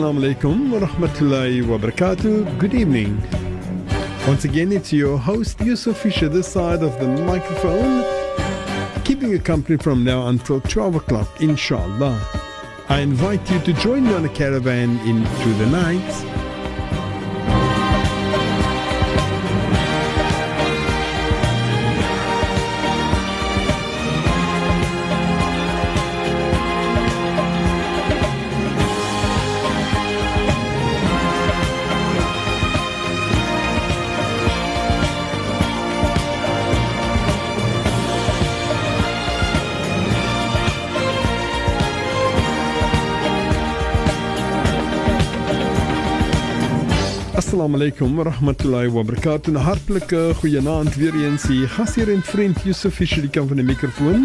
Assalamu alaikum wa rahmatullahi wa barakatuh. Good evening. Once again, it's your host, Yusuf Fisher, this side of the microphone, keeping you company from now until 12 o'clock, inshallah. I invite you to join me on a caravan into the night Assalamu alaykum wa rahmatullahi wa barakatuh. Hartlike goeienaand weer eens hier. Gasheer en vriend Yusuf Fischer die kan van die mikrofoon.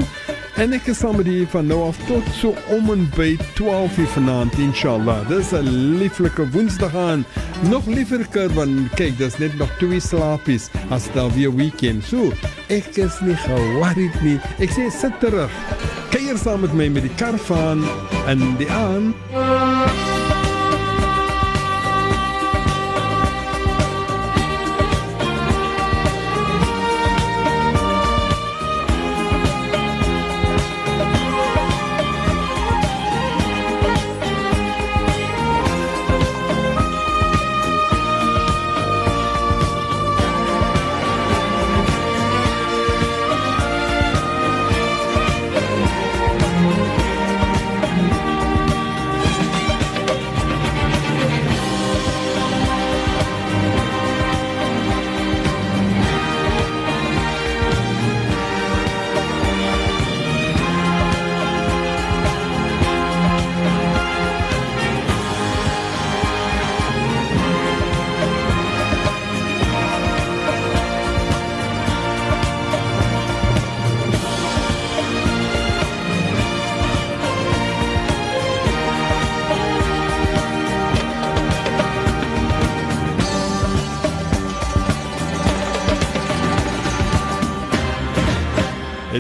En ek is saam met u van nou af tot so om en by 12 uur vanaand inshallah. Dis 'n lieflike Woensdag aan. Nog lieverker want kyk, dis net nog twee slaapies as daar weer weekend. So, ek is nie geworried nie. Ek sê sit terug. Kuier saam met my met die karavaan en die aan.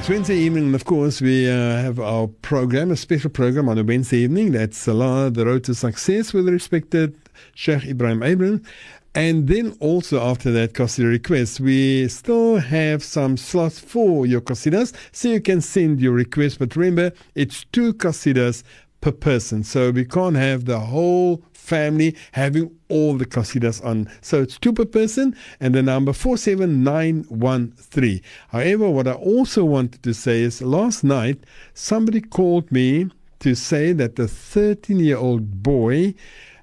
It's Wednesday evening, and of course, we uh, have our program, a special program on a Wednesday evening. That's Salah, the road to success with respected Sheikh Ebrahim Abrahams. And then also after that Qasida request, we still have some slots for your Qasidas, so you can send your request. But remember, it's two Qasidas per person, so we can't have the whole family having all the qasidas on. So it's two per person and the number 47913. However, what I also wanted to say is last night somebody called me to say that the 13 year old boy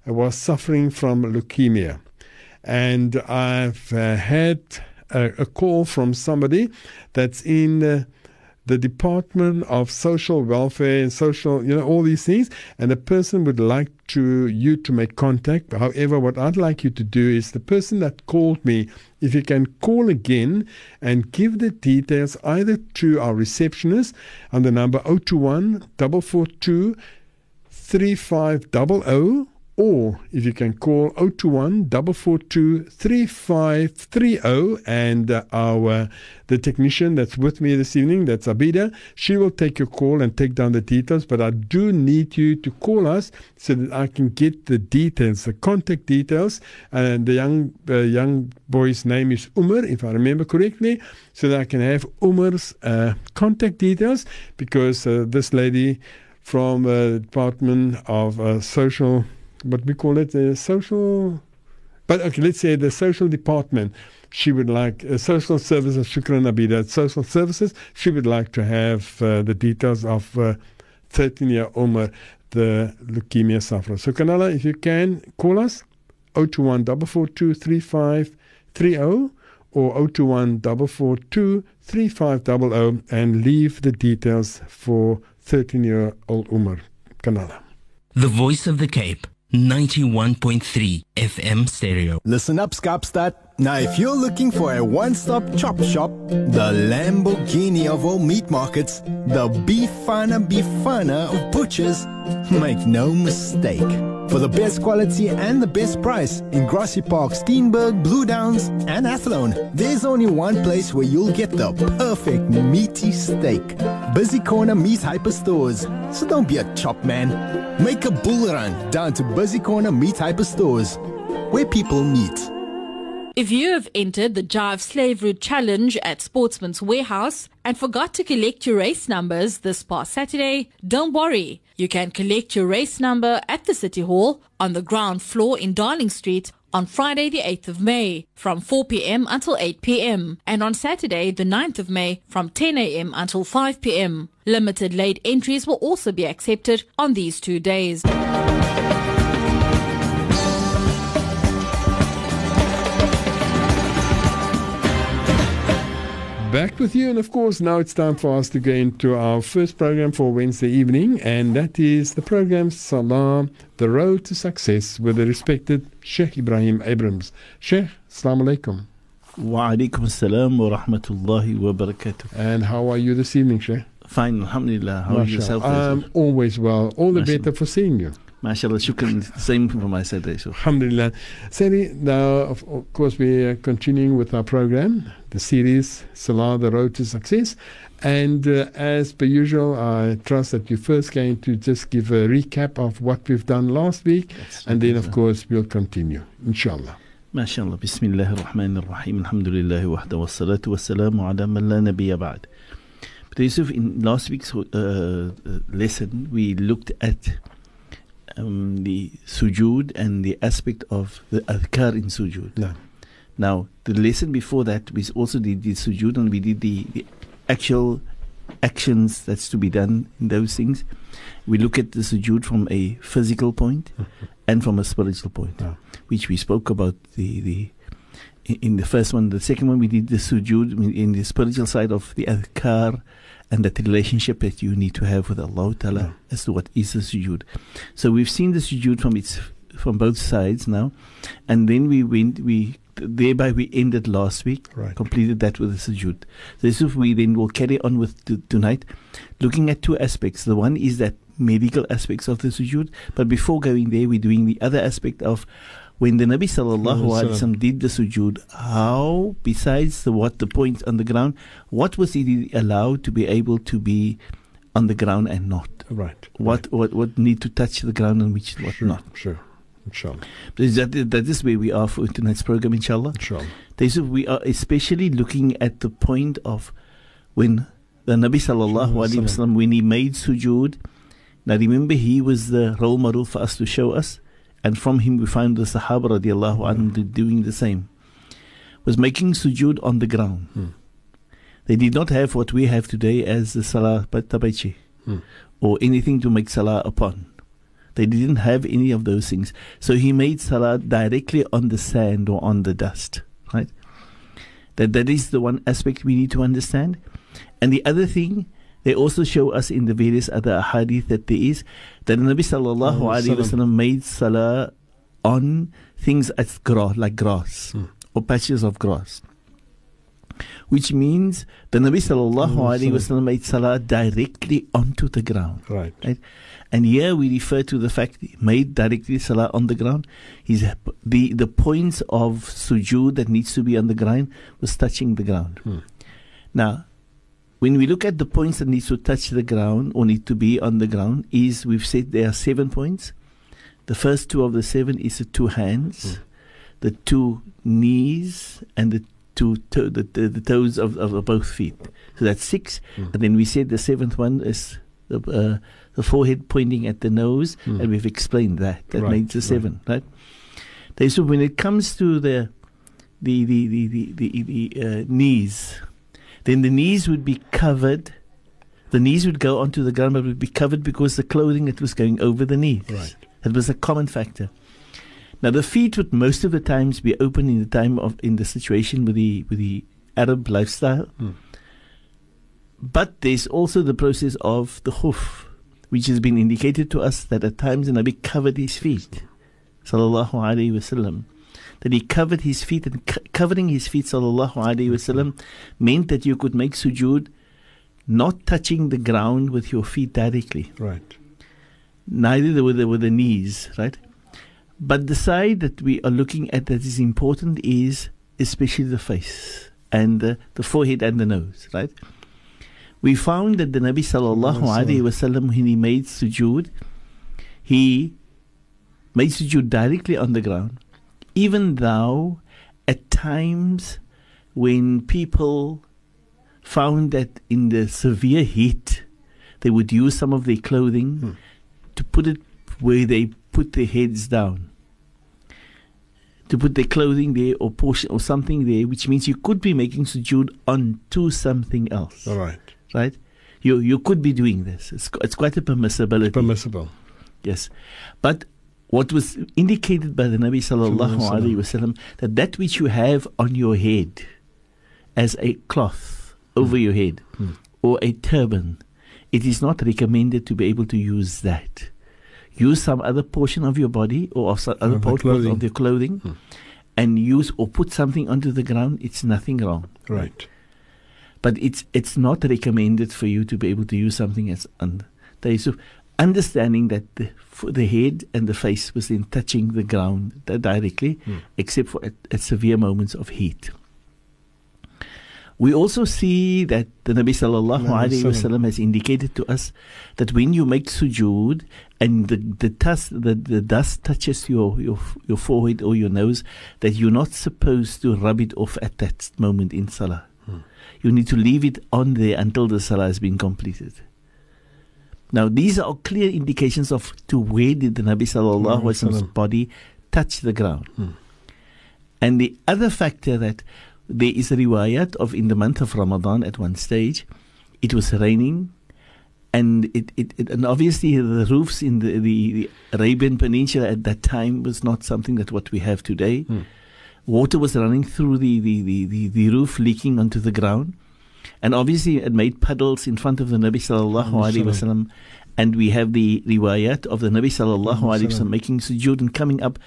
was suffering from leukemia. And I've uh, had a, a, call from somebody that's in. The Department of Social Welfare and Social, you know, all these things, and the person would like to you to make contact. However, what I'd like you to do is the person that called me, if you can call again and give the details either to our receptionist on the number 021 442 3500 or if you can call 021 442 3530 and uh, our uh, the technician that's with me this evening that's Abida she will take your call and take down the details but I do need you to call us so that I can get the details the contact details. And the young uh, young boy's name is Umar if I remember correctly so that I can have Umar's uh, contact details because uh, this lady from the Department of uh, Social what we call it the social but okay let's say the social department. She would like uh, social services shukran abida social services. She would like to have uh, the details of uh, 13 year Omar the leukemia sufferer. So Kanala if you can call us 021 442 or 021 442 3500 and leave the details for 13 year old Umar Kanala. The voice of the cape 91.3 FM stereo. Listen up, Kaapstad. Now, if you're looking for a one-stop chop shop, the Lamborghini of all meat markets, the Bafana Bafana of butchers, make no mistake For the best quality and the best price in Grassy Park, Steenberg, Blue Downs, and Athlone, there's only one place where you'll get the perfect meaty steak. Busy Corner Meat Hyper Stores. So don't be a chop man. Make a bull run down to Busy Corner Meat Hyper Stores, where people meet. If you have entered the Jive Slave Route Challenge at Sportsman's Warehouse and forgot to collect your race numbers this past Saturday, don't worry. You can collect your race number at the City Hall on the ground floor in Darling Street on Friday the 8th of May from 4 p.m. until 8 p.m. and on Saturday the 9th of May from 10 a.m. until 5 p.m. Limited late entries will also be accepted on these two days. Back with you, and of course, now it's time for us to go into our first program for Wednesday evening, and that is the program Salah, The Road to Success, with the respected Sheikh Ebrahim Abrahams. Sheikh, Assalamu alaikum. Wa alaikum assalam wa rahmatullahi wa barakatuh. And how are you this evening, Sheikh? Fine, alhamdulillah. How are you yourself? I'm always well. All the Mashallah. better for seeing you. MashaAllah, shukran. Same for my side, eh, so. Alhamdulillah. Sally, now, of, of course, we are continuing with our program, the series Salah, the Road to Success. And uh, as per usual, I trust that you're first going to just give a recap of what we've done last week. And then, of course, we'll continue, inshallah. MashaAllah. Bismillah ar-Rahman ar-Rahim. Alhamdulillah wahda wa salatu wa salamu ala man la nabiyya ba'd. But Yusuf, in last week's uh, uh, lesson, we looked at um, the sujood and the aspect of the adhkar in sujood. No. Now, the lesson before that, we also did the sujood and we did the, the actual actions that's to be done in those things. We look at the sujood from a physical point and from a spiritual point, Yeah. which we spoke about the, the in- the first one. The second one, we did the sujood in the spiritual side of the adhkar and that relationship that you need to have with Allah Ta'ala Yeah. as to what is the sujood. So we've seen the sujood from its from both sides now, and then we went we thereby we ended last week Right. completed that with the sujood. So this is we then will carry on with t- tonight, looking at two aspects. The one is that medical aspects of the sujood, but before going there, we're doing the other aspect of when the Nabi sallallahu alaihi wasallam did the sujood. How, besides the what the point on the ground, what was he allowed to be able to be on the ground and not? Right. What what what need to touch the ground and which what Sure. not? Sure. Inshallah. Is that that is where we are for tonight's program, inshallah. Inshallah. This is- we are especially looking at the point of when the Nabi sallallahu alaihi wasallam when he made sujood. Now remember, he was the role model for us to show us, and from him we find the Sahaba radiallahu anhum do- doing the same. Was making sujood on the ground. Hmm. They did not have what we have today as the salah tabaychi Hmm. or anything to make salah upon. They didn't have any of those things. So he made salah directly on the sand or on the dust. Right? That that is the one aspect we need to understand. And the other thing, they also show us in the various other hadith that there is that the Nabi sallallahu alaihi wasallam made salah on things as grass, like grass Hmm. or patches of grass. Which means the Nabi sallallahu Alaihi wasallam made salah directly onto the ground. Right. And here we refer to the fact he made directly salah on the ground. He's the the points of sujood that needs to be on the ground was touching the ground. Hmm. Now, when we look at the points that need to touch the ground or need to be on the ground, is we've said there are seven points. The first two of the seven is the two hands, Hmm. the two knees, and the two to- the, the, the toes of, of both feet. So that's six. Hmm. And then we said the seventh one is the uh, the forehead pointing at the nose, Hmm. and we've explained that. That Right, makes the seven, right? They- So when it comes to the the the the the, the, the uh, knees, then the knees would be covered. The knees would go onto the ground, but would be covered because the clothing that was going over the knees. Right. That was a common factor. Now the feet would most of the times be open in the time of in the situation with the with the Arab lifestyle. Hmm. But there's also the process of the khuff, which has been indicated to us that at times the Nabi covered his feet, sallallahu alaihi wasallam. That he covered his feet and co- covering his feet, sallallahu alaihi wasallam, meant that you could make sujood, not touching the ground with your feet directly Right. neither with the, with the knees, right? But the side that we are looking at that is important is especially the face and the, the forehead and the nose, right? We found that the Nabi sallallahu alaihi wasallam when he made sujood, he made sujood directly on the ground, even though at times when people found that in the severe heat they would use some of their clothing Hmm. to put it where they put their heads down. To put their clothing there or portion or something there, which means you could be making sujood onto something else. All right. Right? You you could be doing this. It's, it's quite a permissibility. Permissible. Yes. But what was indicated by the Nabi sallallahu alaihi wasallam that that which you have on your head as a cloth over your head Hmm. or a turban, it is not recommended to be able to use that. Use some other portion of your body or of some other Of portion clothing. of your clothing Hmm. and use or put something onto the ground. It's nothing wrong. Right. But it's it's not recommended for you to be able to use something as under. A- understanding that the f- the head and the face was in touching the ground directly, Hmm. except for at, at severe moments of heat. We also see that the Nabi sallallahu Alaihi wasallam has indicated to us that when you make sujood and the the dust the, the dust touches your, your your forehead or your nose, that you're not supposed to rub it off at that moment in salah. You need to leave it on there until the salah has been completed. Now, these are clear indications of to where did the Nabi sallallahu alaihi wasallam's body touch the ground. Hmm. And the other factor that there is a riwayat of in the month of Ramadan at one stage, it was raining, and it, it, it and obviously the roofs in the, the, the Arabian Peninsula at that time was not something that what we have today. Hmm. Water was running through the, the, the, the, the roof, leaking onto the ground, and obviously it made puddles in front of the Nabi sallallahu alaihi wasallam. And we have the riwayat of the Nabi sallallahu alaihi wasallam making sujood and coming up,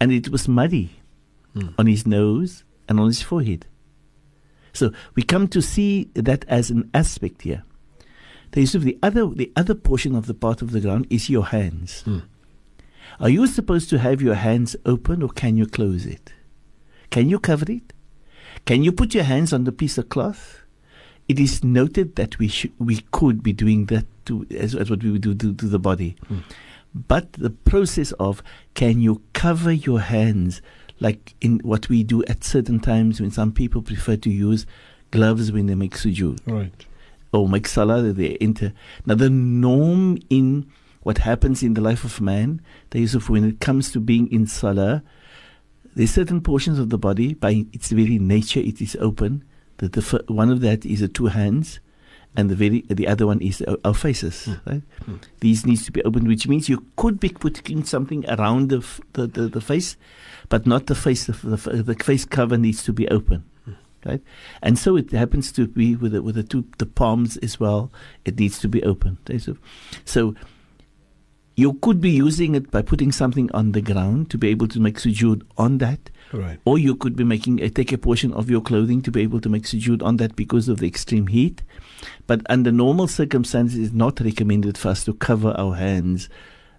and it was muddy Hmm. on his nose and on his forehead. So we come to see that as an aspect here. The of the other the other portion of the part of the ground is your hands. Hmm. Are you supposed to have your hands open or can you close it? Can you cover it? Can you put your hands on the piece of cloth? It is noted that we should we could be doing that to as, as what we would do to, to the body. Hmm. But the process of can you cover your hands like in what we do at certain times when some people prefer to use gloves when they make sujood Right. or make salah that they enter. Now the norm in what happens in the life of man, the Yusuf, when it comes to being in salah, there's certain portions of the body by its very nature it is open. That the one of that is the two hands, and the very the other one is our, uh, our faces. Hmm. Right? Hmm. These needs to be opened, which means you could be putting something around the f- the, the, the face, but not the face. The, f- the, the face cover needs to be open. Hmm. Right, and so it happens to be with the, with the two the palms as well. It needs to be open. Okay, So, so you could be using it by putting something on the ground to be able to make sujood on that, Right. or you could be making a, take a portion of your clothing to be able to make sujood on that because of the extreme heat. But under normal circumstances, it's not recommended for us to cover our hands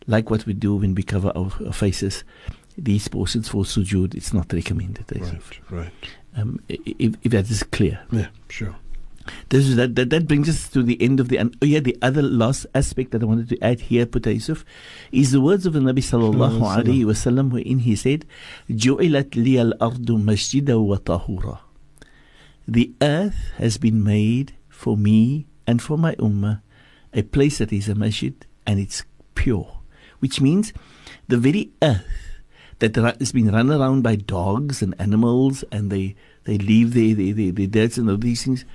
like what we do when we cover our, our faces. These portions for sujood, it's not recommended. Right. Right. Um, if, if that is clear. Yeah. Sure. This is that, that that brings us to the end of the. And oh yeah, the other last aspect that I wanted to add here, Put Yusuf, is the words of the Nabi sallallahu alaihi wasallam, wherein he said, "Ju'ilat liyal ardu masjida wa tahura." The earth has been made for me and for my ummah a place that is a masjid and it's pure, which means the very earth that has been run around by dogs and animals and they they leave their their, their, their dirt and all these things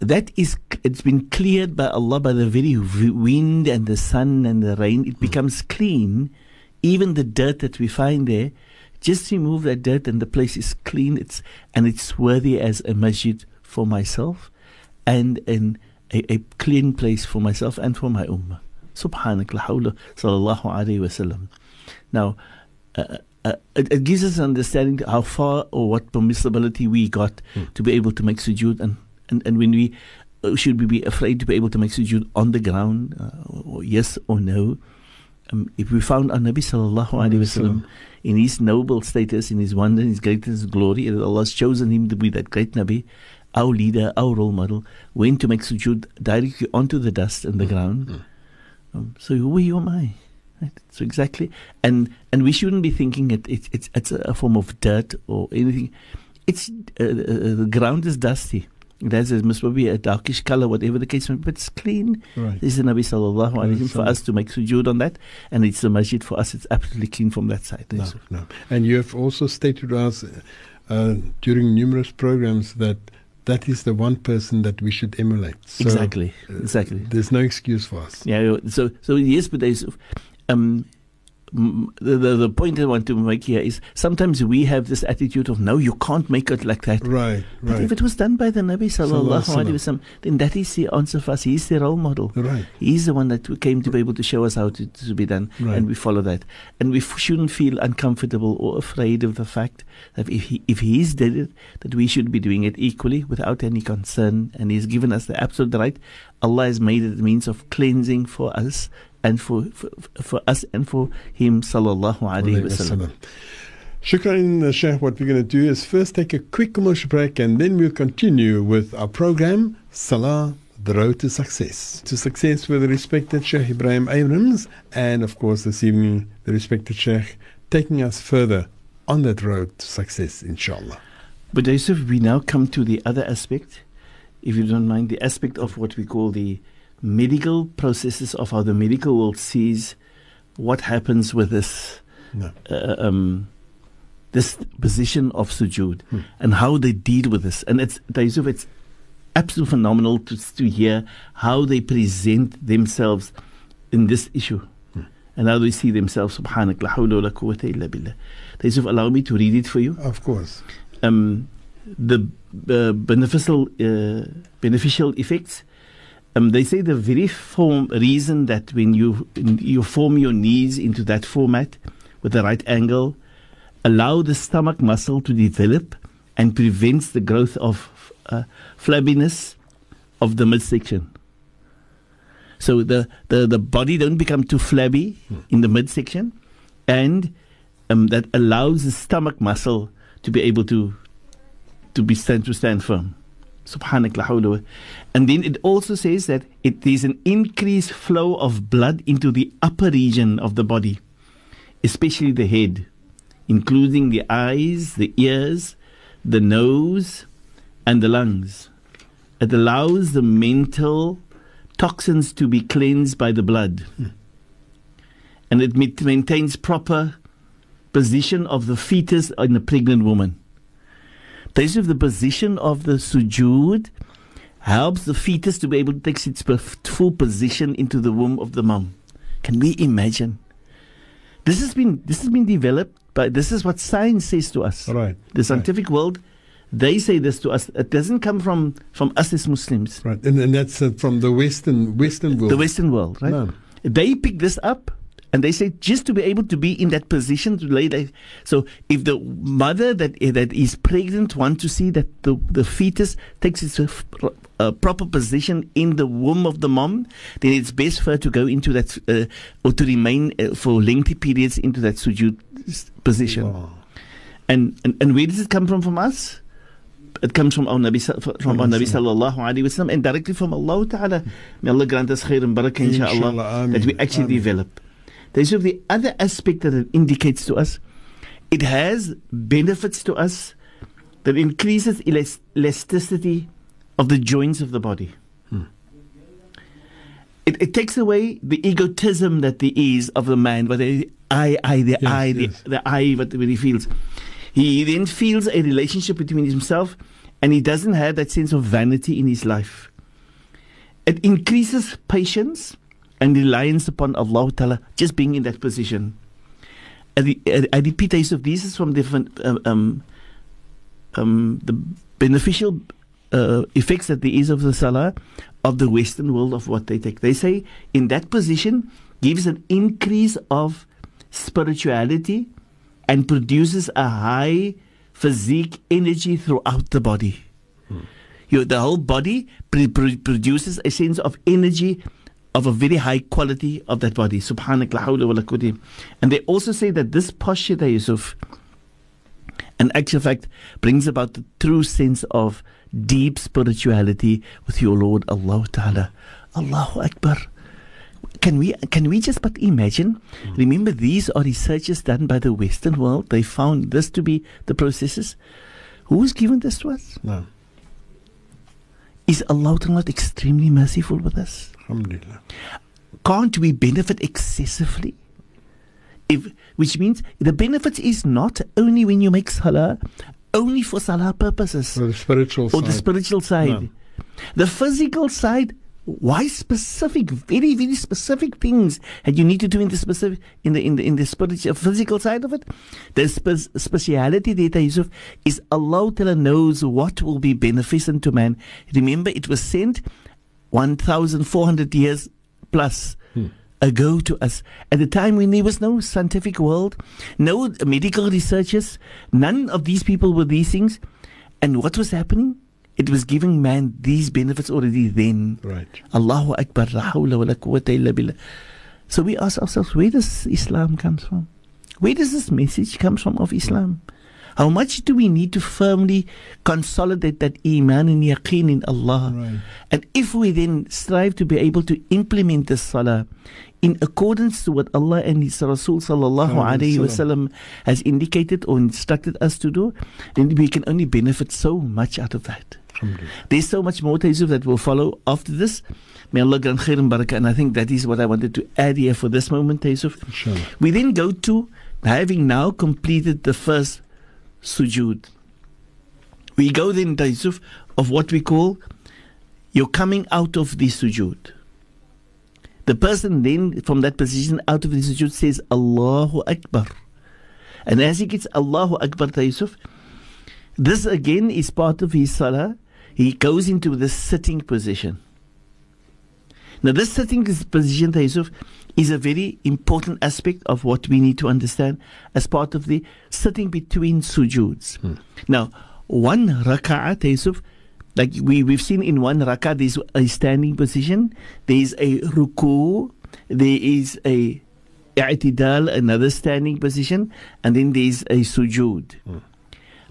that is it's been cleared by Allah by the very wind and the sun and the rain. It becomes clean. Even the dirt that we find there just remove that dirt and the place is clean. It's and it's worthy as a masjid for myself and an a, a clean place for myself and for my ummah. Subhanak la sallallahu alaihi wasallam now uh, uh, it, it gives us an understanding how far or what permissibility we got to be able to make sujood and, and, and when we uh, should we be afraid to be able to make sujood on the ground uh, or yes or no um, if we found our Nabi sallallahu alaihi wasallam in his noble status, in his wonder, in his greatness, glory, and Allah has chosen him to be that great Nabi, our leader, our role model, when to make sujood directly onto the dust and the Mm. ground. Um, so who are you am I? Right? So exactly, and and we shouldn't be thinking it, it it's it's a form of dirt or anything. It's uh, uh, the ground is dusty. It has a, must be a darkish color, whatever the case may be, but it's clean. Right. This is the Nabi sallallahu alaihi wasallam for us to make sujood on that, and it's the masjid for us. It's absolutely clean from that side. No, no. And you have also stated to us uh, during numerous programs that that is the one person that we should emulate. So, exactly, uh, exactly. There's no excuse for us. Yeah. So so yes, but there's um. The, the the point I want to make here is sometimes we have this attitude of no, you can't make it like that. Right, But right, if it was done by the Nabi sallallahu Sallallahu alaihi wasallam, then that is the answer for us. He's the role model. right. He's the one that came to be able to show us how to, to be done, Right. and we follow that. And we f- shouldn't feel uncomfortable or afraid of the fact that if he if he's did it, that we should be doing it equally without any concern. And he's given us the absolute right. Allah has made it a means of cleansing for us and for for, for us and for him. Sallallahu alaihi wasallam. Shukran, Sheikh. What we're going to do is first take a quick commercial break and then we'll continue with our program, Salah, the road to success. To success with the respected Sheikh Ebrahim Abrahams and, of course, this evening, the respected Sheikh taking us further on that road to success, inshallah. But Yusuf, we now come to the other aspect, if you don't mind, the aspect of what we call the medical processes of how the medical world sees what happens with this No. uh, um, this position of sujood Hmm. and how they deal with this. And it's Yusuf, it's absolutely phenomenal to, to hear how they present themselves in this issue. Hmm. And how they see themselves, subhanak, la hawla wa la quwwata illa billah. Yusuf, allow me to read it for you Of course. um, the uh, beneficial uh, beneficial effects. Um, they say the very form reason that when you you form your knees into that format with the right angle, allow the stomach muscle to develop and prevents the growth of uh, flabbiness of the midsection. So the, the, the body don't become too flabby in the midsection, and um, that allows the stomach muscle to be able to to be stand to stand firm. Subhanak And then it also says that it is an increased flow of blood into the upper region of the body, especially the head, including the eyes, the ears, the nose, and the lungs. It allows the mental toxins to be cleansed by the blood. And it maintains proper position of the fetus in a pregnant woman. This is the position of the sujood helps the fetus to be able to take its full position into the womb of the mom. Can we imagine? This has been this has been developed by this is what science says to us. Right. The scientific world, they say this to us. It doesn't come from from us as Muslims, Right. And, and that's uh, from the Western Western world. the Western world, right? No. They pick this up and they say just to be able to be in that position to lay that. So if the mother that that is pregnant wants to see that the, the fetus takes its uh, proper position in the womb of the mom, then it's best for her to go into that uh, or to remain uh, for lengthy periods into that sujood s- position. Wow. And, and and where does it come from from us? It comes from our Nabi, from our Nabi sallallahu alaihi wasallam and directly from Allah Ta'ala. May Allah grant us khair and barakah inshallah Inshallah, that we actually ameen. develop. There's the other aspect that it indicates to us. It has benefits to us that increases elasticity of the joints of the body. Hmm. It, it takes away the egotism that there is of the man, but the I, I, the Yes, I, the, yes. the I, what, what he feels. He then feels a relationship between himself and he doesn't have that sense of vanity in his life. It increases patience and reliance upon Allah Ta'ala just being in that position. I, re- I I repeat, Yusuf, this is from different um, um, um, the beneficial uh, effects that there is of the salah of the Western world of what they take. They say in that position gives an increase of spirituality and produces a high physique energy throughout the body. Your, the whole body pr- pr- produces a sense of energy of a very high quality of that body. Subhanak la hawla wa la. And they also say that this posture, there, Yusuf, an actual fact, brings about the true sense of deep spirituality with your Lord Allah Ta'ala. Allahu Akbar. Can we can we just but imagine? Mm. Remember, these are researches done by the Western world. They found this to be the processes. Who's given this to us? No. Is Allah Ta'ala not extremely merciful with us? Alhamdulillah. Can't we benefit excessively? If which means the benefit is not only when you make salah, only for salah purposes. For the spiritual or side. the spiritual side. No. The physical side, why specific, very, very specific things that you need to do in the specific in the in the in the spiritual physical side of it? The spe- speciality there, Yusuf, is Allah Ta'ala knows what will be beneficent to man. Remember, it was sent one thousand four hundred years plus hmm. ago to us at the time when there was no scientific world, no medical researchers, none of these people were these things. And what was happening? It was giving man these benefits already then. Right. Allahu Akbar, la hawla wa la quwwata illa billah. So we ask ourselves, where does Islam comes from? Where does this message comes from of Islam? How much do we need to firmly consolidate that iman and yaqeen in Allah? Right. And if we then strive to be able to implement this salah in accordance to what Allah and His Rasul sallallahu Alayhi wasallam has indicated or instructed us to do, then we can only benefit so much out of that. There's so much more Taizuf that will follow after this. May Allah grant khair and barakah. And I think that is what I wanted to add here for this moment, Taizuf. Inshallah. We then go to having now completed the first sujood. We go then, Taizuf, of what we call you're coming out of the sujood. The person then from that position out of the sujood says Allahu Akbar. And as he gets Allahu Akbar, Taizuf, this again is part of his salah. He goes into the sitting position. Now, this sitting position, Yusuf, is a very important aspect of what we need to understand as part of the sitting between sujoods. Hmm. Now, one rak'ah, Yusuf, like we, we've seen in one rak'ah, there's a standing position, there's a ruku, there is a i'tidal, another standing position, and then there's a sujood. Hmm.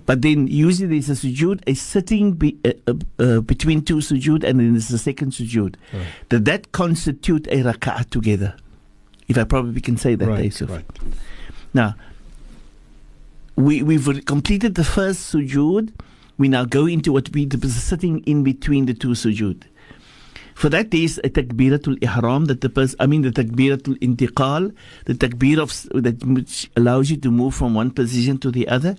But then usually there's a sujood, a sitting be, uh, uh, uh, between two sujood, and then there's a second sujood. That that constitute a rak'ah together. If I probably can say that, Right. Yusuf. Right. Now, we, we've completed the first sujood. We now go into what we the sitting in between the two sujood. For that is a takbiratul ihram that the person, I mean, the takbiratul intiqal, the takbir of that which allows you to move from one position to the other.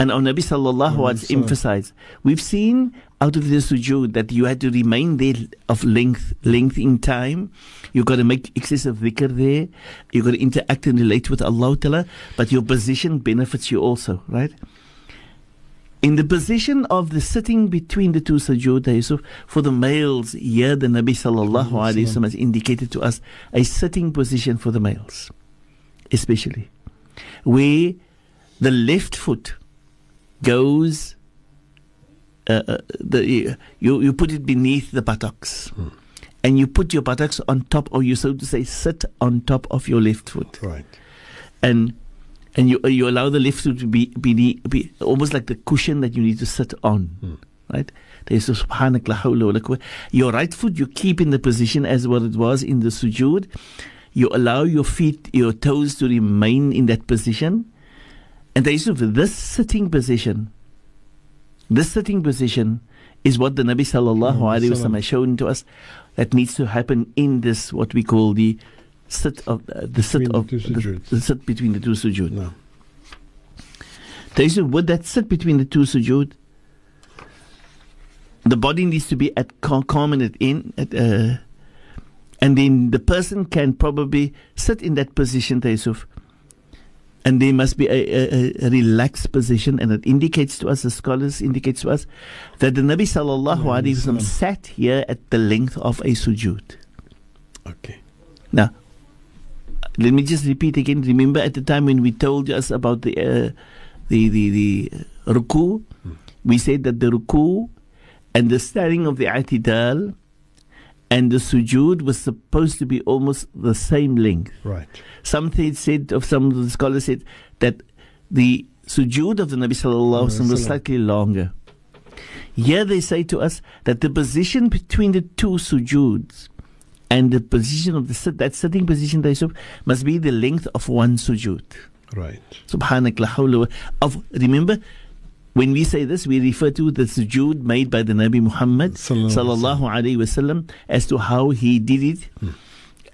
And our Nabi sallallahu alaihi wasallam emphasized. We've seen out of the sujood that you had to remain there of length, length in time. You've got to make excessive dhikr there. You've got to interact and relate with Allah Ta'ala. But your position benefits you also, right? In the position of the sitting between the two sujood, Yusuf, for the males, here the Nabi sallallahu alaihi wasallam has indicated to us a sitting position for the males, especially, where the left foot goes, uh, uh, the you you put it beneath the buttocks, and you put your buttocks on top, or you so to say sit on top of your left foot Right. and and you you allow the lift to be, be be almost like the cushion that you need to sit on, right? There's a subhanak la hawla wa la quwwata. Your right foot you keep in the position as what it was in the sujood. You allow your feet, your toes to remain in that position, and there is this sitting position. This sitting position is what the Nabi sallallahu alaihi wasallam has shown to us that needs to happen in this what we call the sit of uh, the sit Between the of two the, the sit between the two sujood. No. Taisha, would that sit between the two sujood? The body needs to be at calm, calm and at in, at, uh, and then the person can probably sit in that position, Taisuf. And there must be a, a, a relaxed position, and it indicates to us, the scholars indicates to us, that the Nabi sallallahu alaihi wasallam sat here at the length of a sujood. Okay. Now, let me just repeat again. Remember at the time when we told us about the uh, the the the ruku, we said that the ruku and the standing of the i'tidal and the sujood was supposed to be almost the same length. Right. Some said, said of some of the scholars said that the sujood of the Nabi sallallahu alaihi wasallam was slightly longer. Here they say to us that the position between the two sujoods and the position of the sit, that sitting position they said, must be the length of one sujood. Right. Subhanak la of remember when we say this we refer to the sujood made by the Nabi Muhammad Sallallahu alaihi wasallam as to how he did it.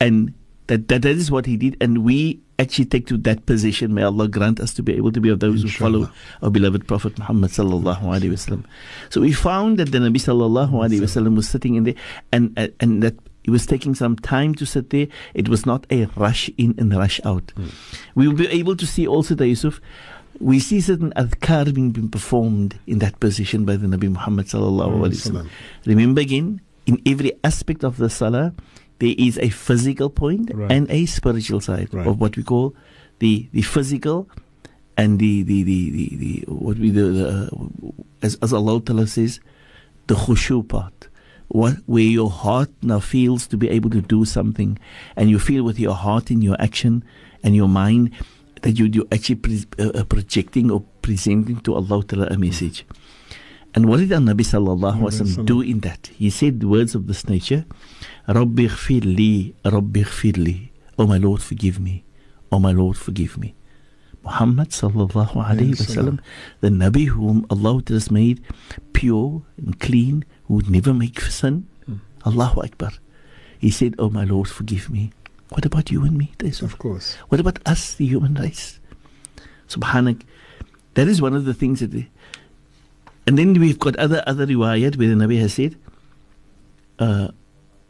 And that, that that is what he did. And we actually take to that position. May Allah grant us to be able to be of those who follow our beloved Prophet Muhammad sallallahu alaihi wasallam so we found that the Nabi sallallahu alaihi wasallam was sitting in there and and- and that he was taking some time to sit there. It was not a rush in and rush out. Hmm. We will be able to see also the Yusuf. We see certain adhkar being, being performed in that position by the Nabi Muhammad sallallahu mm, alaihi wasallam. Remember again, in every aspect of the salah, there is a physical point Right. and a spiritual side Right. of what we call the the physical and the the the the, the what we the, the as as Allah Ta'ala says, the khushu part. What where your heart now feels to be able to do something, and you feel with your heart in your action and your mind that you you actually pre- uh, uh, projecting or presenting to Allah Ta'ala a message. And what did our Nabi Sallallahu Alaihi Wasallam do in that? He said words of this nature, Rabbi li, Rabbi li. Oh my Lord, forgive me. Oh my Lord, forgive me. Muhammad Sallallahu Alaihi Wasallam, the Nabi whom Allah has made pure and clean, who would never make sin. Allahu Akbar. He said, Oh my Lord, forgive me. What about you and me? Taisuf? Of course. What about us, the human race? Subhanak. That is one of the things that. They, and then we've got other other riwayat where the Nabi has said, uh,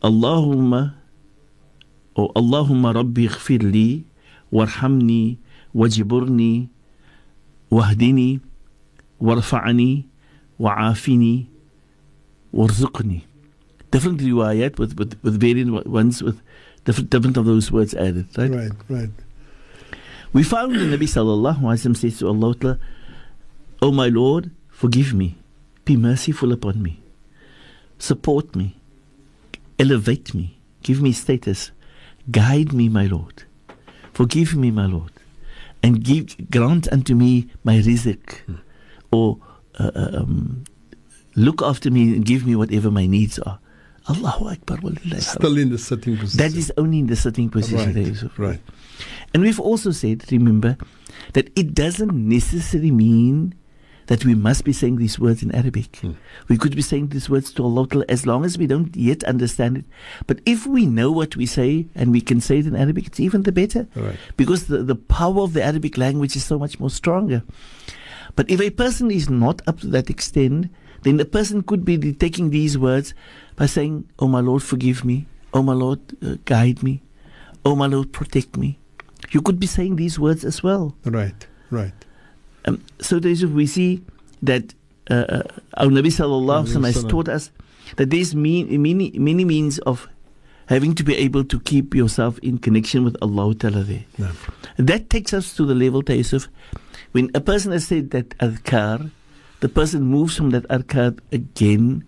Allahumma, or Allahumma Rabbi li, warhamni, wajiburni, wahdini, warfa'ani, wa'afini, warzuqni. Different riwayat with, with, with variant ones with different, different of those words added, right? Right. Right. We found the Nabi sallallahu alaihi wasallam says to Allah, Ta'ala, "O my Lord, forgive me, be merciful upon me, support me, elevate me, give me status, guide me, my Lord, forgive me, my Lord, and give grant unto me my rizq, or uh, uh, um, look after me and give me whatever my needs are." Allahu Akbar. Still in the sitting position. That is only in the sitting position. right. Right. And we've also said, remember, that it doesn't necessarily mean that we must be saying these words in Arabic. Hmm. We could be saying these words to Allah as long as we don't yet understand it. But if we know what we say and we can say it in Arabic, it's even the better. Right. Because the, the power of the Arabic language is so much more stronger. But if a person is not up to that extent, then the person could be taking these words by saying, Oh my Lord, forgive me. Oh my Lord, uh, guide me. Oh my Lord, protect me. You could be saying these words as well. Right. Right. Um, so there's we see that uh, uh, our Nabi Sallallahu Alaihi Wasallam has taught us that there's mean, many, many means of having to be able to keep yourself in connection with Allah Ta'ala there. No. That takes us to the level, Taisuf, when a person has said that adhkar, the person moves from that adhkar again,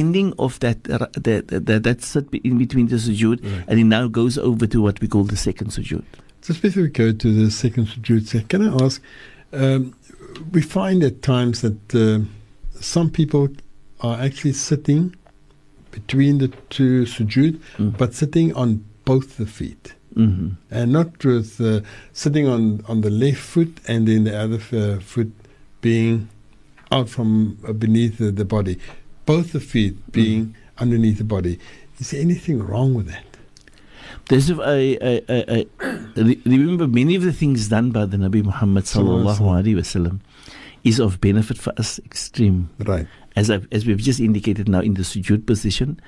ending of that uh, that that, that sit in between the sujood, Right. and it now goes over to what we call the second sujood. Just before we go to the second sujood, can I ask? Um, we find at times that uh, some people are actually sitting between the two sujood, Mm. but sitting on both the feet, hmm and not with uh, sitting on on the left foot and then the other uh, foot being out from uh, beneath the, the body, both the feet being underneath the body. Is there anything wrong with that? There's a, I, I, I, I re- remember many of the things done by the Nabi Muhammad sallallahu alaihi wasallam is of benefit for us extreme. Right. As I've, as we've just indicated now in the sujood position,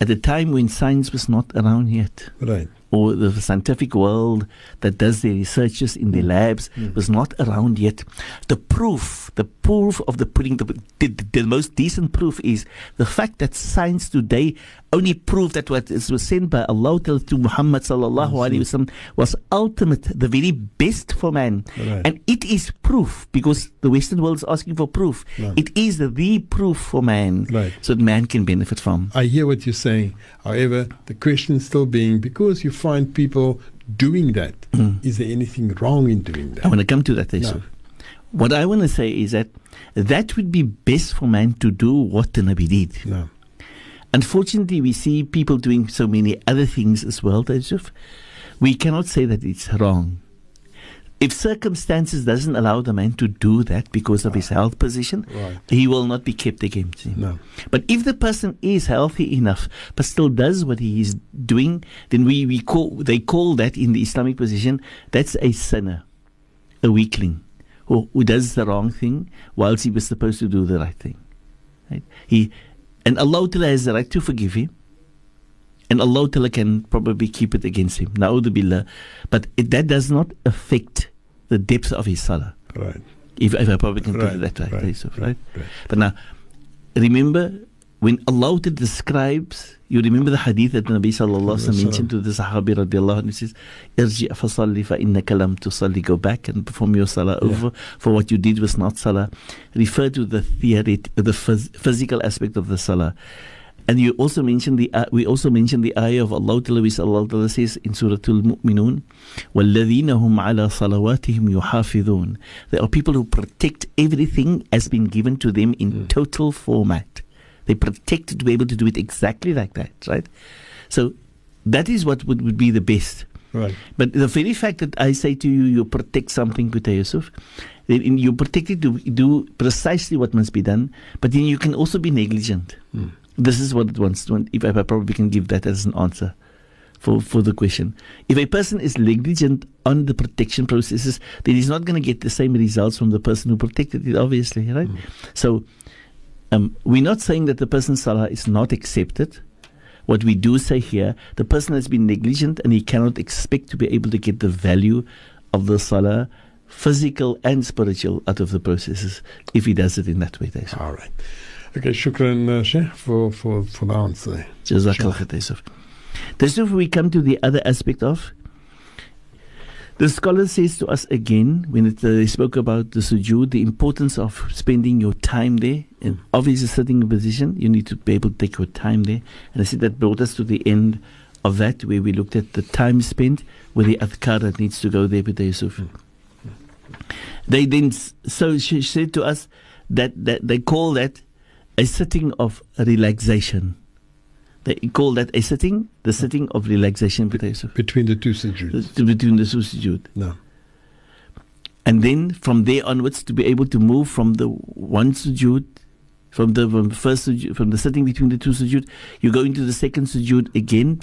at a time when science was not around yet, Right. Or the scientific world that does their researches in their hmm. labs hmm. was not around yet. The proof, the proof of the pudding, the, the, the most decent proof is the fact that science today only proved that what was sent by Allah to Muhammad sallallahu alaihi wasallam was ultimate, the very best for man. Right. And it is proof because the Western world is asking for proof. Right. It is the proof for man Right. so that man can benefit from. I hear what you're saying. However, the question still being because you find people doing that, mm. is there anything wrong in doing that? I want to come to that, Yusuf. What I want to say is that that would be best for man to do what the Nabi did. No. Unfortunately, we see people doing so many other things as well, Yusuf. We cannot say that it's wrong. If circumstances doesn't allow the man to do that because of his health position, Right. he will not be kept against him. No. But if the person is healthy enough but still does what he is doing, then we, we call they call that in the Islamic position that's a sinner, a weakling, who, who does the wrong thing whilst he was supposed to do the right thing. Right? He and Allah has the right to forgive him. And Allah Ta'ala can probably keep it against him. Na'udhu billah. But it, that does not affect the depth of his salah. Right. If, if I probably can put it that way, right, right, right? right. But now, remember, when Allah describes, you remember the hadith that the Nabi Sallallahu Alaihi Wasallam mentioned to the Sahabi radiallahu anhu, he says, Irji fasalli fa innaka lam tusalli, go back and perform your salah over, for what you did was not salah. Refer to the theory, the phys- physical aspect of the salah. And you also mentioned the uh, we also mentioned the ayah of Allah Ta'ala which Allah Ta'ala says in Surah Al-Mu'minun وَالَّذِينَ هُمْ عَلَى صَلَوَاتِهِمْ يُحَافِظُونَ There are people who protect everything has been given to them in total format. They protect it to be able to do it exactly like that, right? So that is what would, would be the best. Right. But the very fact that I say to you, you protect something, Peter Yusuf, then in- you protect it to do precisely what must be done, but then you can also be negligent. This is what it wants to, if I probably can give that as an answer for, for the question. If a person is negligent on the protection processes, then he's not going to get the same results from the person who protected it, obviously, right? So um, we're not saying that the person's salah is not accepted. What we do say here, the person has been negligent and he cannot expect to be able to get the value of the salah, physical and spiritual, out of the processes if he does it in that way. All right. Okay, shukran, uh, Sheikh, for, for, for the answer. Jazakallah khair, Taisuf. Taisuf, we come to the other aspect of the scholar says to us again when it, uh, they spoke about the sujood, the importance of spending your time there. And obviously, sitting in a position, you need to be able to take your time there. And I said that brought us to the end of that, where we looked at the time spent, where the adhkar that needs to go there with Yusuf. They then, so she said to us that, that they call that a sitting of relaxation. They call that a sitting, the sitting of relaxation Yusuf. Between the two sujuds. Between the sujood. No. And then from there onwards, to be able to move from the one sujood, from the from first sujood, from the sitting between the two sujood, you go into the second sujood again.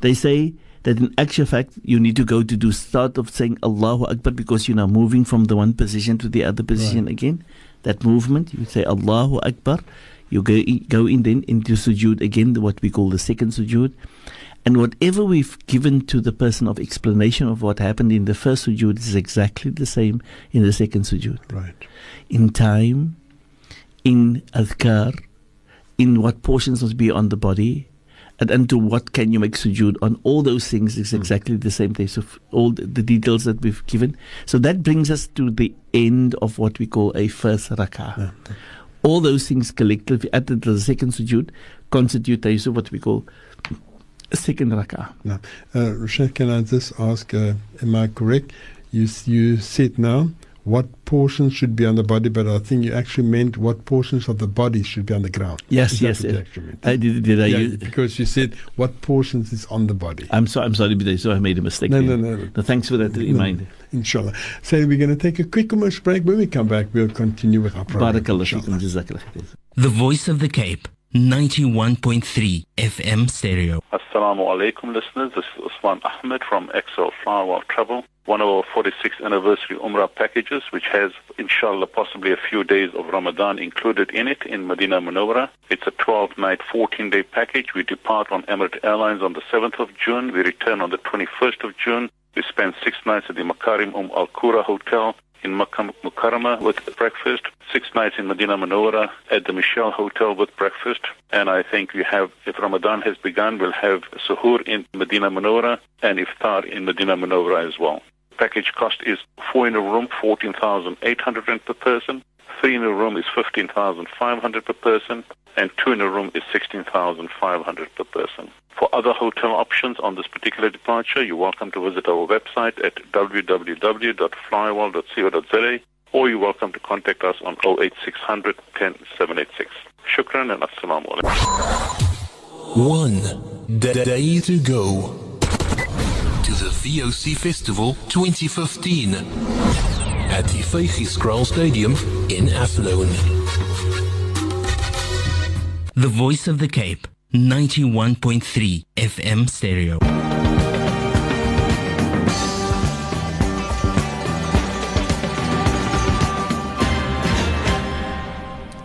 They say that in actual fact, you need to go to do start of saying Allahu Akbar because you're now moving from the one position to the other position again. That movement, you say Allahu Akbar. You go in, go in then into sujood again, what we call the second sujood. And whatever we've given to the person of explanation of what happened in the first sujood is exactly the same in the second sujood. Right. In time, in adhkar, in what portions must be on the body, and, and to what can you make sujood on. All those things is exactly the same thing. So all the, the details that we've given. So that brings us to the end of what we call a first rak'ah. All those things collectively at the, the second sujood constitute a, so what we call a second rak'ah. Now, uh, can I just ask, uh, am I correct? You, you said now what portions should be on the body, but I think you actually meant what portions of the body should be on the ground. Yes, Is that yes, you uh, meant? I did, did I yeah, use, because you said what portions is on the body. I'm sorry, I'm sorry, but so I made a mistake. No, there. no, no. No, thanks for that reminder. Inshallah. So we're going to take a quick commercial break. When we come back, we'll continue with our program. Barakallah inshallah. fikum, jazakallah khair. The Voice of the Cape, 91.3 FM stereo. Assalamu alaikum listeners. This is Usman Ahmed from XL Flower Travel, one of our 46th anniversary Umrah packages, which has, inshallah, possibly a few days of Ramadan included in it in Medina Munawwara. It's a 12-night, 14-day package. We depart on Emirates Airlines on the 7th of June. We return on the 21st of June. We spend six nights at the Makarim Um Al Qura Hotel in Makkah Mukarramah with breakfast, six nights in Medina Munawwara at the Michelle Hotel with breakfast, and I think we have, if Ramadan has begun, we'll have suhoor in Medina Munawwara and iftar in Medina Munawwara as well. Package cost is four in a room, 14,800 rand per person. Three in a room is 15,500 per person. And two in a room is 16,500 per person. For other hotel options on this particular departure, you're welcome to visit our website at www.flywall.co.za or you're welcome to contact us on 08600 10786. Shukran and assalamu alaikum. One day to go to the VOC Festival 2015 at the Vygieskraal Stadium in Athlone. The Voice of the Cape, 91.3 FM stereo.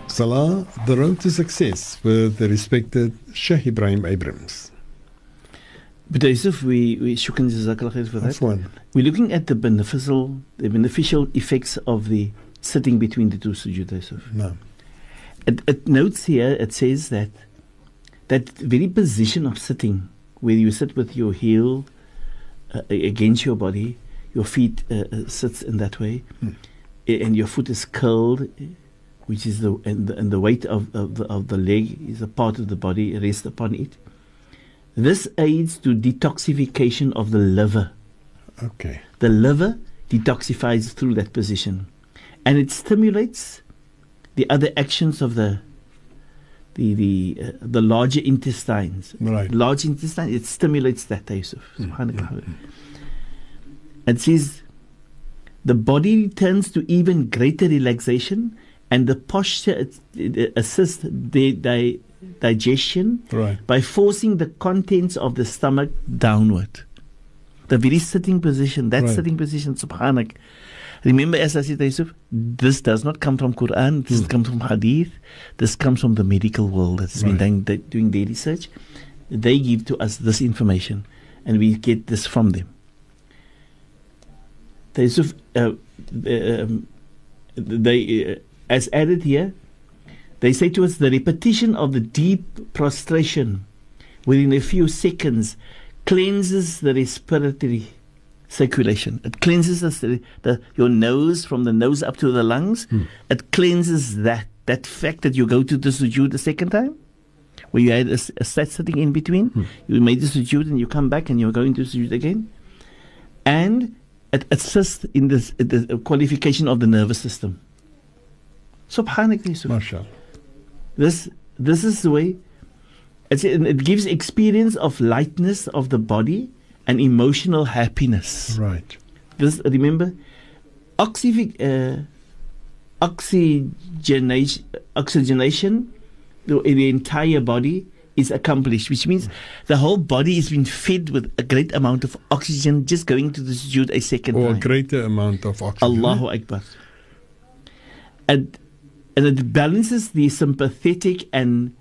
Salah, the road to success with the respected Sheikh Ebrahim Abrahams. But Yusuf, we we shukran jazakallah khair for that. We're looking at the beneficial, the beneficial effects of the sitting between the two sujood, Yusuf. No. It, it notes here, it says that that very position of sitting, where you sit with your heel uh, against your body, your feet uh, uh, sits in that way, a- and your foot is curled, which is the and the, and the weight of, of, the, of the leg is a part of the body rests upon it. This aids to detoxification of the liver. Okay. the liver detoxifies through that position and it stimulates the other actions of the the the uh, the larger intestines. Right. large intestine it stimulates that Yusuf. Mm, Subhanallah. Mm, mm. it says the body returns to even greater relaxation and the posture it, it assists the di- digestion Right. by forcing the contents of the stomach downward. The very sitting position, that Right. sitting position, subhanak. Remember, as I said, Yusuf, this does not come from Quran, this comes from Hadith, this comes from the medical world that's been Right. doing, doing their research. They give to us this information, and we get this from them. The Yusuf, uh, um, they, uh, as added here, they say to us the repetition of the deep prostration within a few seconds cleanses the respiratory circulation. It cleanses the, the, your nose from the nose up to the lungs. Hmm. It cleanses that. That fact that you go to the sujood the second time, where you had a set sitting in between, hmm. you made the sujood and you come back and you're going to sujood again. And it assists in this, the qualification of the nervous system. Subhanallah. Yusuf. This this is the way it's, it gives experience of lightness of the body and emotional happiness. Right. This remember oxyfic, uh, oxygenation oxygenation the- in the entire body is accomplished, which means the whole body is being fed with a great amount of oxygen just going to the sujood a second Or a greater amount of oxygen. Allahu Akbar. And, and it balances the sympathetic and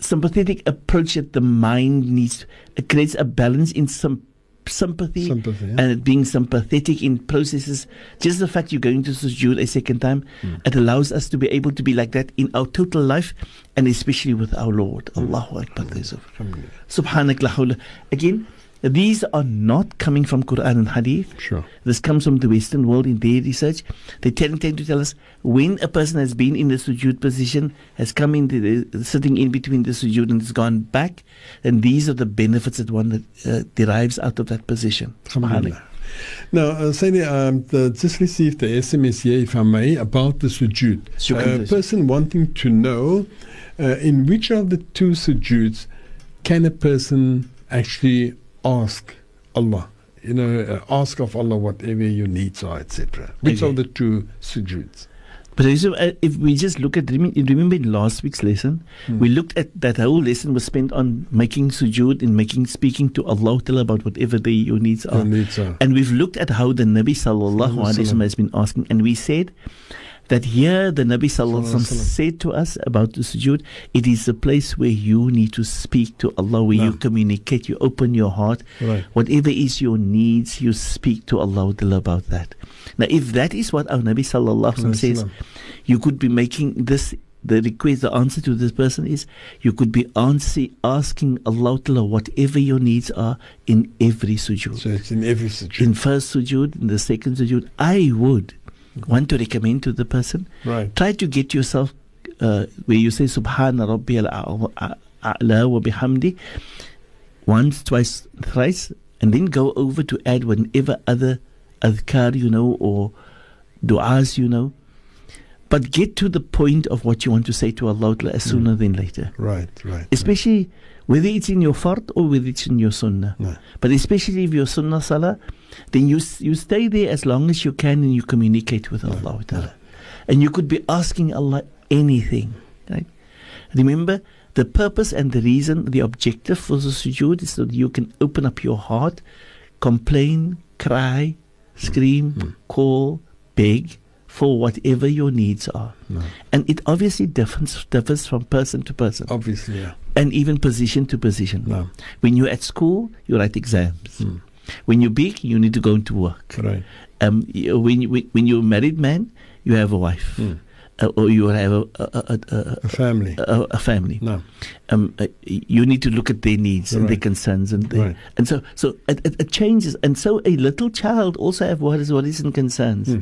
sympathetic approach that the mind needs. It creates a balance in some sympathy, Sympathy, yeah. and it being sympathetic in processes. Just the fact you're going to sujood a second time, Hmm. it allows us to be able to be like that in our total life, and especially with our Lord. Hmm. Allahu Akbar. Subhanak la. Again, these are not coming from Quran and Hadith. Sure. This comes from the Western world in their research. They tend, tend to tell us when a person has been in the sujood position, has come in, the, sitting in between the sujood and has gone back, then these are the benefits that one uh, derives out of that position. Now, uh, Saidi, um, the, just received the SMS here, if I may, about the sujood. A Joseph. person wanting to know uh, in which of the two sujoods can a person actually ask Allah? You know, uh, ask of Allah whatever your needs are, etc. Which Okay. of the two sujoods? But also, uh, if we just look at, remember in last week's lesson, we looked at that whole lesson was spent on making sujood and making, speaking to Allah about whatever the, your needs are. Needs are. And we've looked at how the Nabi sallallahu alaihi wasallam has been asking, and we said that here the Nabi sallallahu alaihi wasallam wasallam. said to us about the sujood, it is the place where you need to speak to Allah, where you communicate, you open your heart, Right. whatever is your needs, you speak to Allah about that. Now, if that is what our Nabi sallallahu alaihi wasallam says, you could be making this the request, the answer to this person is you could be answer, asking Allah Ta'ala whatever your needs are in every sujood. So it's in every sujood. in first sujood, in the second sujood, I would want to recommend to the person right. try to get yourself uh, where you say Subhana Rabbi al-A'la wa bihamdi once, twice, thrice, and then go over to add whenever other adhkar you know or du'as you know. But get to the point of what you want to say to Allah as sooner than later. Right, right. Especially whether it's in your fard or whether it's in your sunnah. No. But especially if your sunnah salah, then you you stay there as long as you can and you communicate with Allah Ta'ala. And you could be asking Allah anything. Right? Remember, the purpose and the reason, the objective for the sujood is so that you can open up your heart, complain, cry, scream, hmm. call, beg for whatever your needs are. No. And it obviously differs, differs from person to person Obviously, yeah. And even position to position. No. When you're at school, you write exams. Hmm. When you're big, you need to go into work. Right. Um, when, you, when you're a married man, you have a wife. Hmm. Uh, or you have a, a, a, a, family. a, a family. No. Um, uh, you need to look at their needs and their concerns, and their, Right. and so so it, it, it changes. And so a little child also have what is what is and concerns,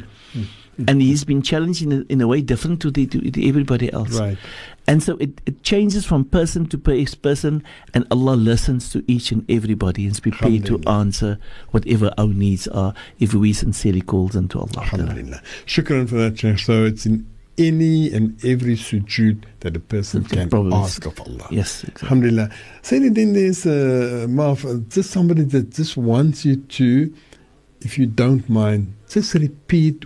Hmm. and he's been challenged in a, in a way different to the to, to everybody else. Right. And so it, it changes from person to person, and Allah listens to each and everybody and is prepared to answer whatever our needs are if we sincerely call unto Allah. Ta'ala. Alhamdulillah. Shukran for that, Sheikh. So it's in any and every sujood that a person can problem. ask of Allah. Yes, exactly. Alhamdulillah. Say then there's uh, uh, just somebody that just wants you to, if you don't mind, just repeat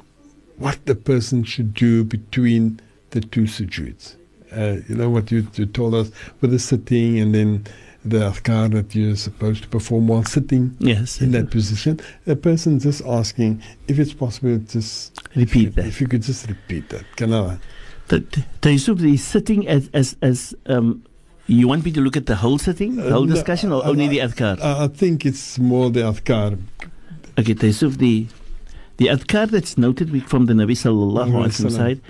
what the person should do between the two sujoods. Uh, you know what you, you told us with the sitting and then the adhkar that you're supposed to perform while sitting Yes. in that position. A person just asking if it's possible, to just Repeat if, that. If you could just repeat that. Can I? The, the Yusuf is sitting as as as um. You want me to look at the whole sitting, the Uh, whole no, discussion, or uh, only uh, the adhkar? I think it's more the adhkar. Okay, the Yusuf, the the adhkar that's noted from the Nabi sallallahu alaihi Wasallam. side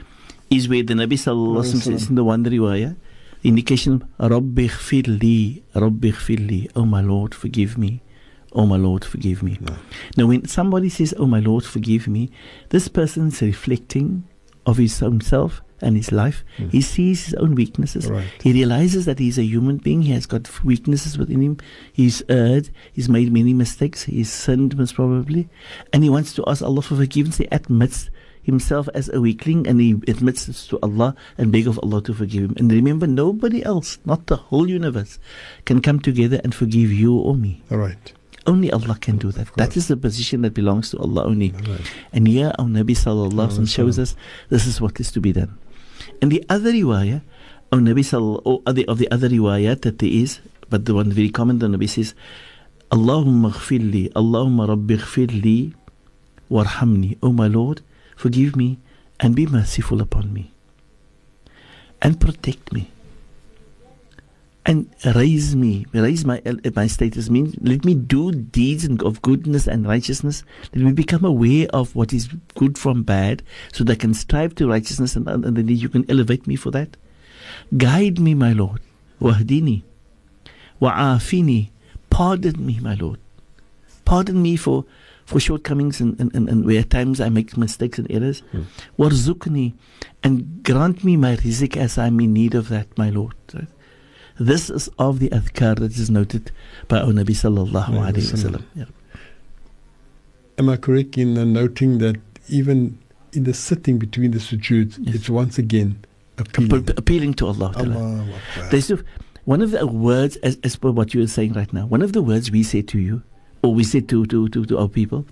is where the Nabi sallallahu alaihi wasallam says in the one riwayah, the indication, Rabbi li, Rabbi li, oh my Lord, forgive me. Oh my Lord, forgive me. No. Now, when somebody says, Oh my Lord, forgive me, this person is reflecting of his own self and his life. Mm. He sees his own weaknesses. Right. He realizes that he's a human being. He has got weaknesses within him. He's erred. He's made many mistakes. He's sinned most probably. And he wants to ask Allah for forgiveness. He admits himself as a weakling and he admits this to Allah and beg of Allah to forgive him. And remember, nobody else, not the whole universe, can come together and forgive you or me. All right. Only Allah can do that. That is the position that belongs to Allah only. Right. And here our Nabi sallallahu alaihi wasallam shows us this is what is to be done. And the other riwayah, our Nabi sallallahu or oh, other of the other riwayat that there is, but the one very common, the Nabi says, Allahumma ghfirli, Allahumma rabbi ghfirli, warhamni. Oh my Lord, forgive me and be merciful upon me. And protect me. And raise me, raise my uh, my status. Means let me do deeds of goodness and righteousness. Let me become aware of what is good from bad, so that I can strive to righteousness, and, and then you can elevate me for that. Guide me, my Lord. Wahdini, wa'afini. Pardon me, my Lord. Pardon me for for shortcomings and, and, and, and where at times I make mistakes and errors. Hmm. Warzukni, and grant me my rizq as I'm in need of that, my Lord. This is of the adhkar that is noted by our Nabi sallallahu Alayhi wasallam. Yeah. Am I correct in uh, noting that even in the sitting between the sujood, Yes. it's once again appealing? Ap- appealing to Allah. Akbar. There's one of the words, as, as per what you are saying right now, one of the words we say to you, or we say to, to, to, to our people,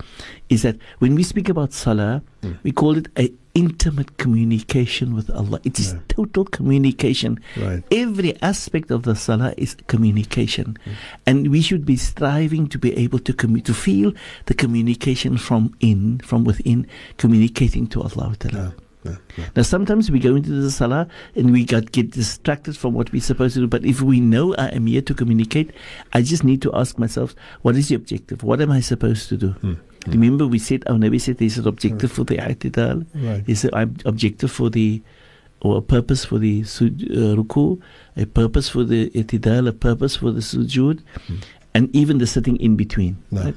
is that when we speak about salah, Mm. we call it a intimate communication with Allah. It is Yeah. total communication. Right. Every aspect of the salah is communication, and we should be striving to be able to commu- to feel the communication from in, from within, communicating to Allah. Ta'ala. No, no, no. Now, sometimes we go into the salah and we got get distracted from what we're supposed to do. But if we know I am here to communicate, I just need to ask myself, what is the objective? What am I supposed to do? Hmm. Remember, we said our Nabi said there's an objective for the i'tidal, Right. there's an objective for the or a purpose for the su- uh, ruku, a purpose for the itidal, a purpose for the sujood, and even the sitting in between. No, right?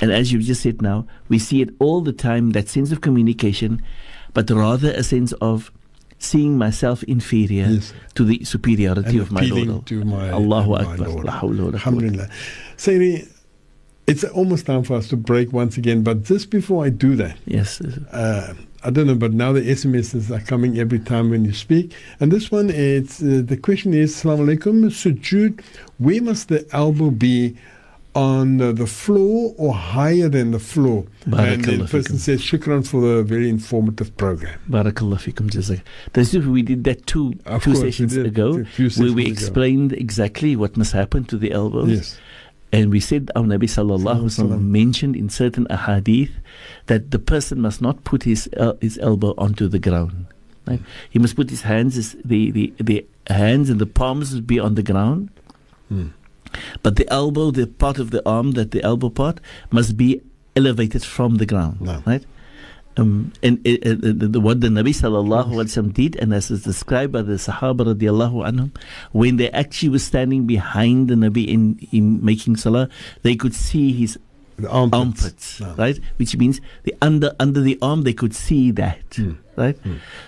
And as you've just said now, we see it all the time that sense of communication, but rather a sense of seeing myself inferior Yes. to the superiority and of my Lord. to my Allahu my Akbar. Lord. La hawla wa la quwwata. Alhamdulillah. Sairi, it's almost time for us to break once again, but just before I do that, Yes. uh, I don't know, but now the SMSs are coming every time when you speak. And this one, it's uh, the question is, Assalamu alaikum, sujood, where must the elbow be on uh, the floor or higher than the floor? And the person says, shukran for the very informative program. Barakallah fikum jazak. That's if we did that two Of two course, sessions did, ago, few where we ago. explained exactly what must happen to the elbows. Yes. And we said our Nabi sallallahu alaihi wasallam mentioned in certain ahadith that the person must not put his el- his elbow onto the ground. Right? He must put his hands his, the, the the hands and the palms be on the ground. Hmm. But the elbow, the part of the arm, that the elbow part must be elevated from the ground. No. Right? Um, and uh, uh, the, the, what the Nabi sallallahu alaihi wasallam did, and as is described by the Sahaba radiallahu anhum, when they actually were standing behind the Nabi in, in making salah, they could see his The armpits. armpits, No. right? Which means the under under the arm they could see that, Hmm. Right?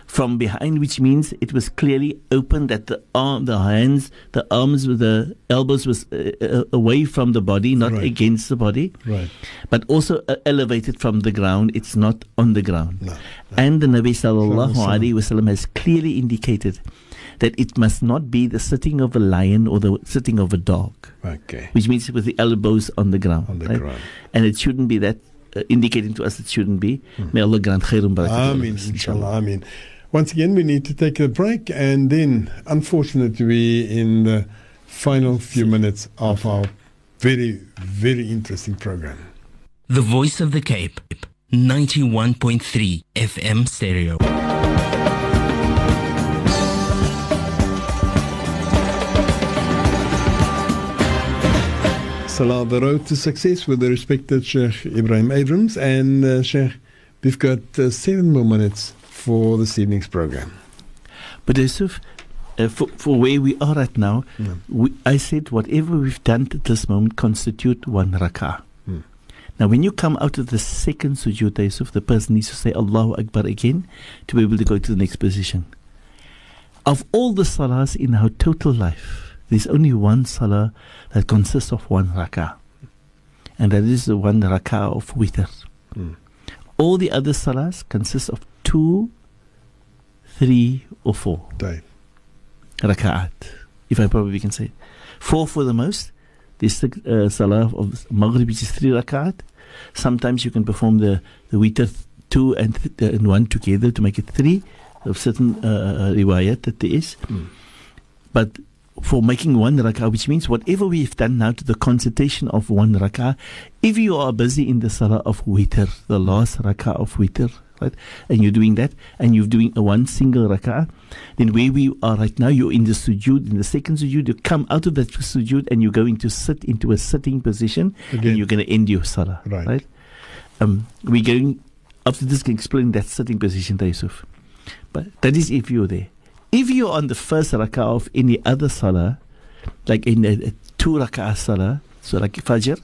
From behind, which means it was clearly open that the arm, the hands, the arms, with the elbows was uh, uh, away from the body, not Right. against the body, Right. but also uh, elevated from the ground. It's not on the ground. No. And the Nabi sallallahu alaihi wasallam has clearly indicated that it must not be the sitting of a lion or the sitting of a dog, Okay. which means with the elbows on the ground. On the right? ground. And it shouldn't be that, Uh, indicating to us it shouldn't be. Hmm. May Allah grant khair and barakah. to all of Amin, us, inshallah, Amin. Once again, we need to take a break, and then, unfortunately, we in the final few minutes of our very, very interesting program. The Voice of the Cape, 91.3 FM stereo. Salah, the road to success with the respected Sheikh Ebrahim Abrahams. And, uh, Sheikh, we've got uh, seven more minutes for this evening's program. But Yusuf, uh, for, for where we are at now, Yeah. we, I said whatever we've done at this moment constitute one rak'ah. Hmm. Now, when you come out of the second sujood, Yusuf, the person needs to say Allahu Akbar again to be able to go to the next position. Of all the salahs in our total life, there's only one salah that consists of one rak'ah. And that is the one rak'ah of witr. Hmm. All the other salahs consist of two, three, or four raka'at, if I probably can say. Four for the most. There's the uh, salah of Maghrib, which is three raka'at. Sometimes you can perform the, the witr two and, th- uh, and one together to make it three of certain uh, uh, riwayat that there is. Mm. But for making one rak'ah, which means whatever we've done now to the consultation of one rak'ah, if you are busy in the salah of witr, the last rak'ah of witr, right, and you're doing that, and you're doing a one single rak'ah, then where we are right now, you're in the sujood, in the second sujood, you come out of that sujood and you're going to sit into a sitting position, Again. and you're going to end your salah, Right. right? Um, we're going after this can explain that sitting position, Yusuf. But that is if you're there. If you're on the first rak'ah of any other salah, like in a, a two rak'ah salah, so like Fajr,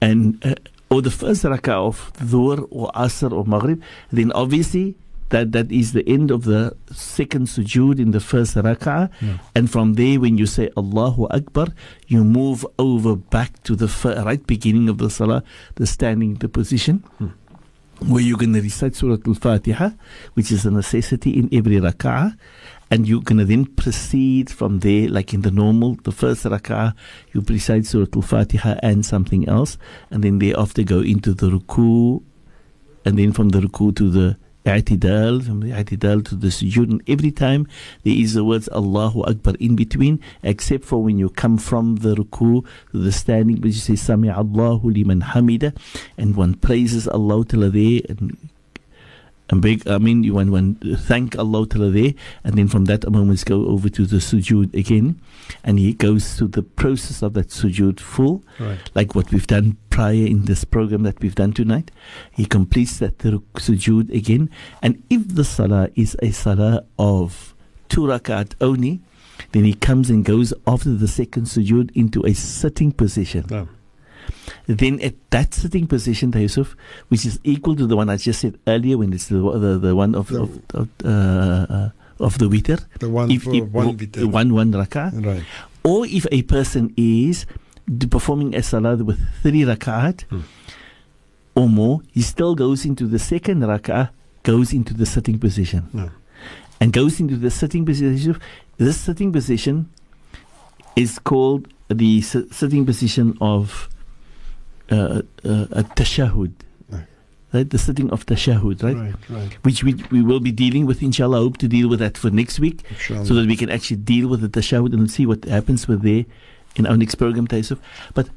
and uh, or the first rak'ah of Dhuhr or Asr or Maghrib, then obviously that that is the end of the second sujood in the first rak'ah. And from there, when you say Allahu Akbar, you move over back to the fir- right beginning of the salah, the standing the position where you're going to recite Surah Al Fatiha, which is a necessity in every rak'ah, and you're going to then proceed from there, like in the normal, the first rak'ah, you recite Surah Al Fatiha and something else, and then thereafter go into the ruku, and then from the ruku to the i'tidal, from the i'tidal to the sujood, every time there is the words Allahu Akbar in between, except for when you come from the ruku to the standing, which you say Sami Allahu liman hamida, and one praises Allah Ta'ala there, and and beg, I mean, you want, want thank Allah Ta'ala there, and then from that moment go over to the sujood again, and he goes through the process of that sujood full, Right. like what we've done prior in this program that we've done tonight. He completes that sujood again, and if the salah is a salah of two rakat only, then he comes and goes after the second sujood into a sitting position. No. Then at that sitting position, Yusuf, which is equal to the one I just said earlier, when it's the the, the one of The- of, of, uh, of the witr, The one if, for if one w- vital. one one rak'ah, Right. or if a person is performing a salah with three rak'at Hmm. or more, he still goes into the second rak'ah, goes into the sitting position, No. and goes into the sitting position. This sitting position is called the sitting position of uh, uh, a tashahud. Right. Right, the sitting of tashahud, right? Right. Right. Which we, we will be dealing with, inshallah. I hope to deal with that for next week Inshallah. so that we can actually deal with the tashahud and see what happens with there in our next program, Taisuf. But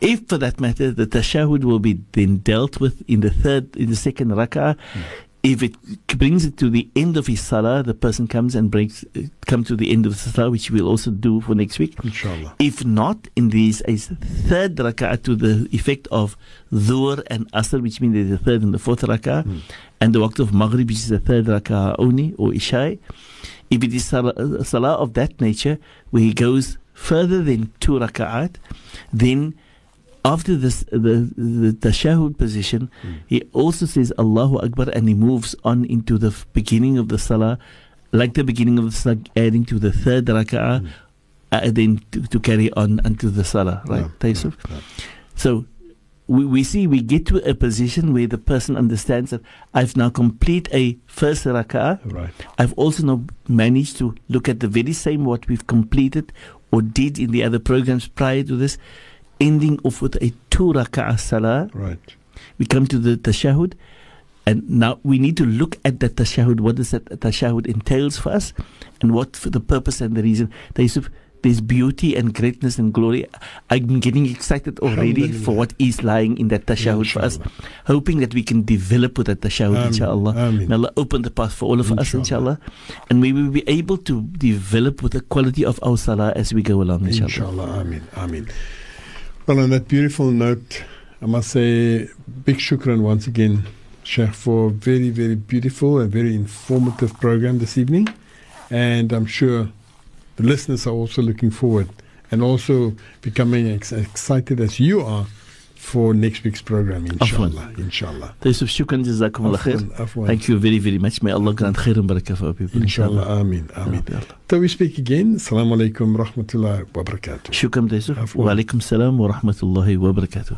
if, for that matter, the tashahud will be then dealt with in the third, in the second rak'ah, if it brings it to the end of his salah, the person comes and uh, come to the end of the salah, which we'll also do for next week. Inshallah. If not, in these a third rak'ah to the effect of dhuhr and asr, which means there's a third and the fourth rak'ah, Hmm. and the waqt of maghrib, which is the third rak'ah only, or isha. If it is salah, salah of that nature, where he goes further than two rak'at, then after this, the, the tashahud position, he also says Allahu Akbar and he moves on into the beginning of the salah, like the beginning of the salah, adding to the third rak'ah, uh, then to, to carry on unto the salah, right? Taisuf? no, no. So we, we see we get to a position where the person understands that I've now complete a first rak'ah. Right. I've also now managed to look at the very same what we've completed or did in the other programs prior to this, ending off with a two rak'ah salah. Right. We come to the tashahud, and now we need to look at that tashahud. What does that tashahud entails for us, and what for the purpose and the reason. There's, there's beauty and greatness and glory. I'm getting excited already for what is lying in that tashahud for us, hoping that we can develop with that tashahud, Ameen. inshallah. Ameen. May Allah open the path for all of us, Inshallah. inshallah. And we will be able to develop with the quality of our salah as we go along, inshallah. Inshallah. Amin. Amin. Well, on that beautiful note, I must say big shukran once again, Sheikh, for a very, very beautiful and very informative program this evening. And I'm sure the listeners are also looking forward and also becoming ex- excited as you are for next week's program, inshallah. Inshallah. Yusuf, shukran, jazakum Allah khair. Afwan, afwan. Thank you very, very much. May Allah grant khair and barakah for our people, Inshallah. inshallah. Ya Allah. Till we speak again, Assalamu alaikum rahmatullahi wa barakatuh. Shukran. Afwan. Wa alaikum salam wa rahmatullahi wa barakatuh.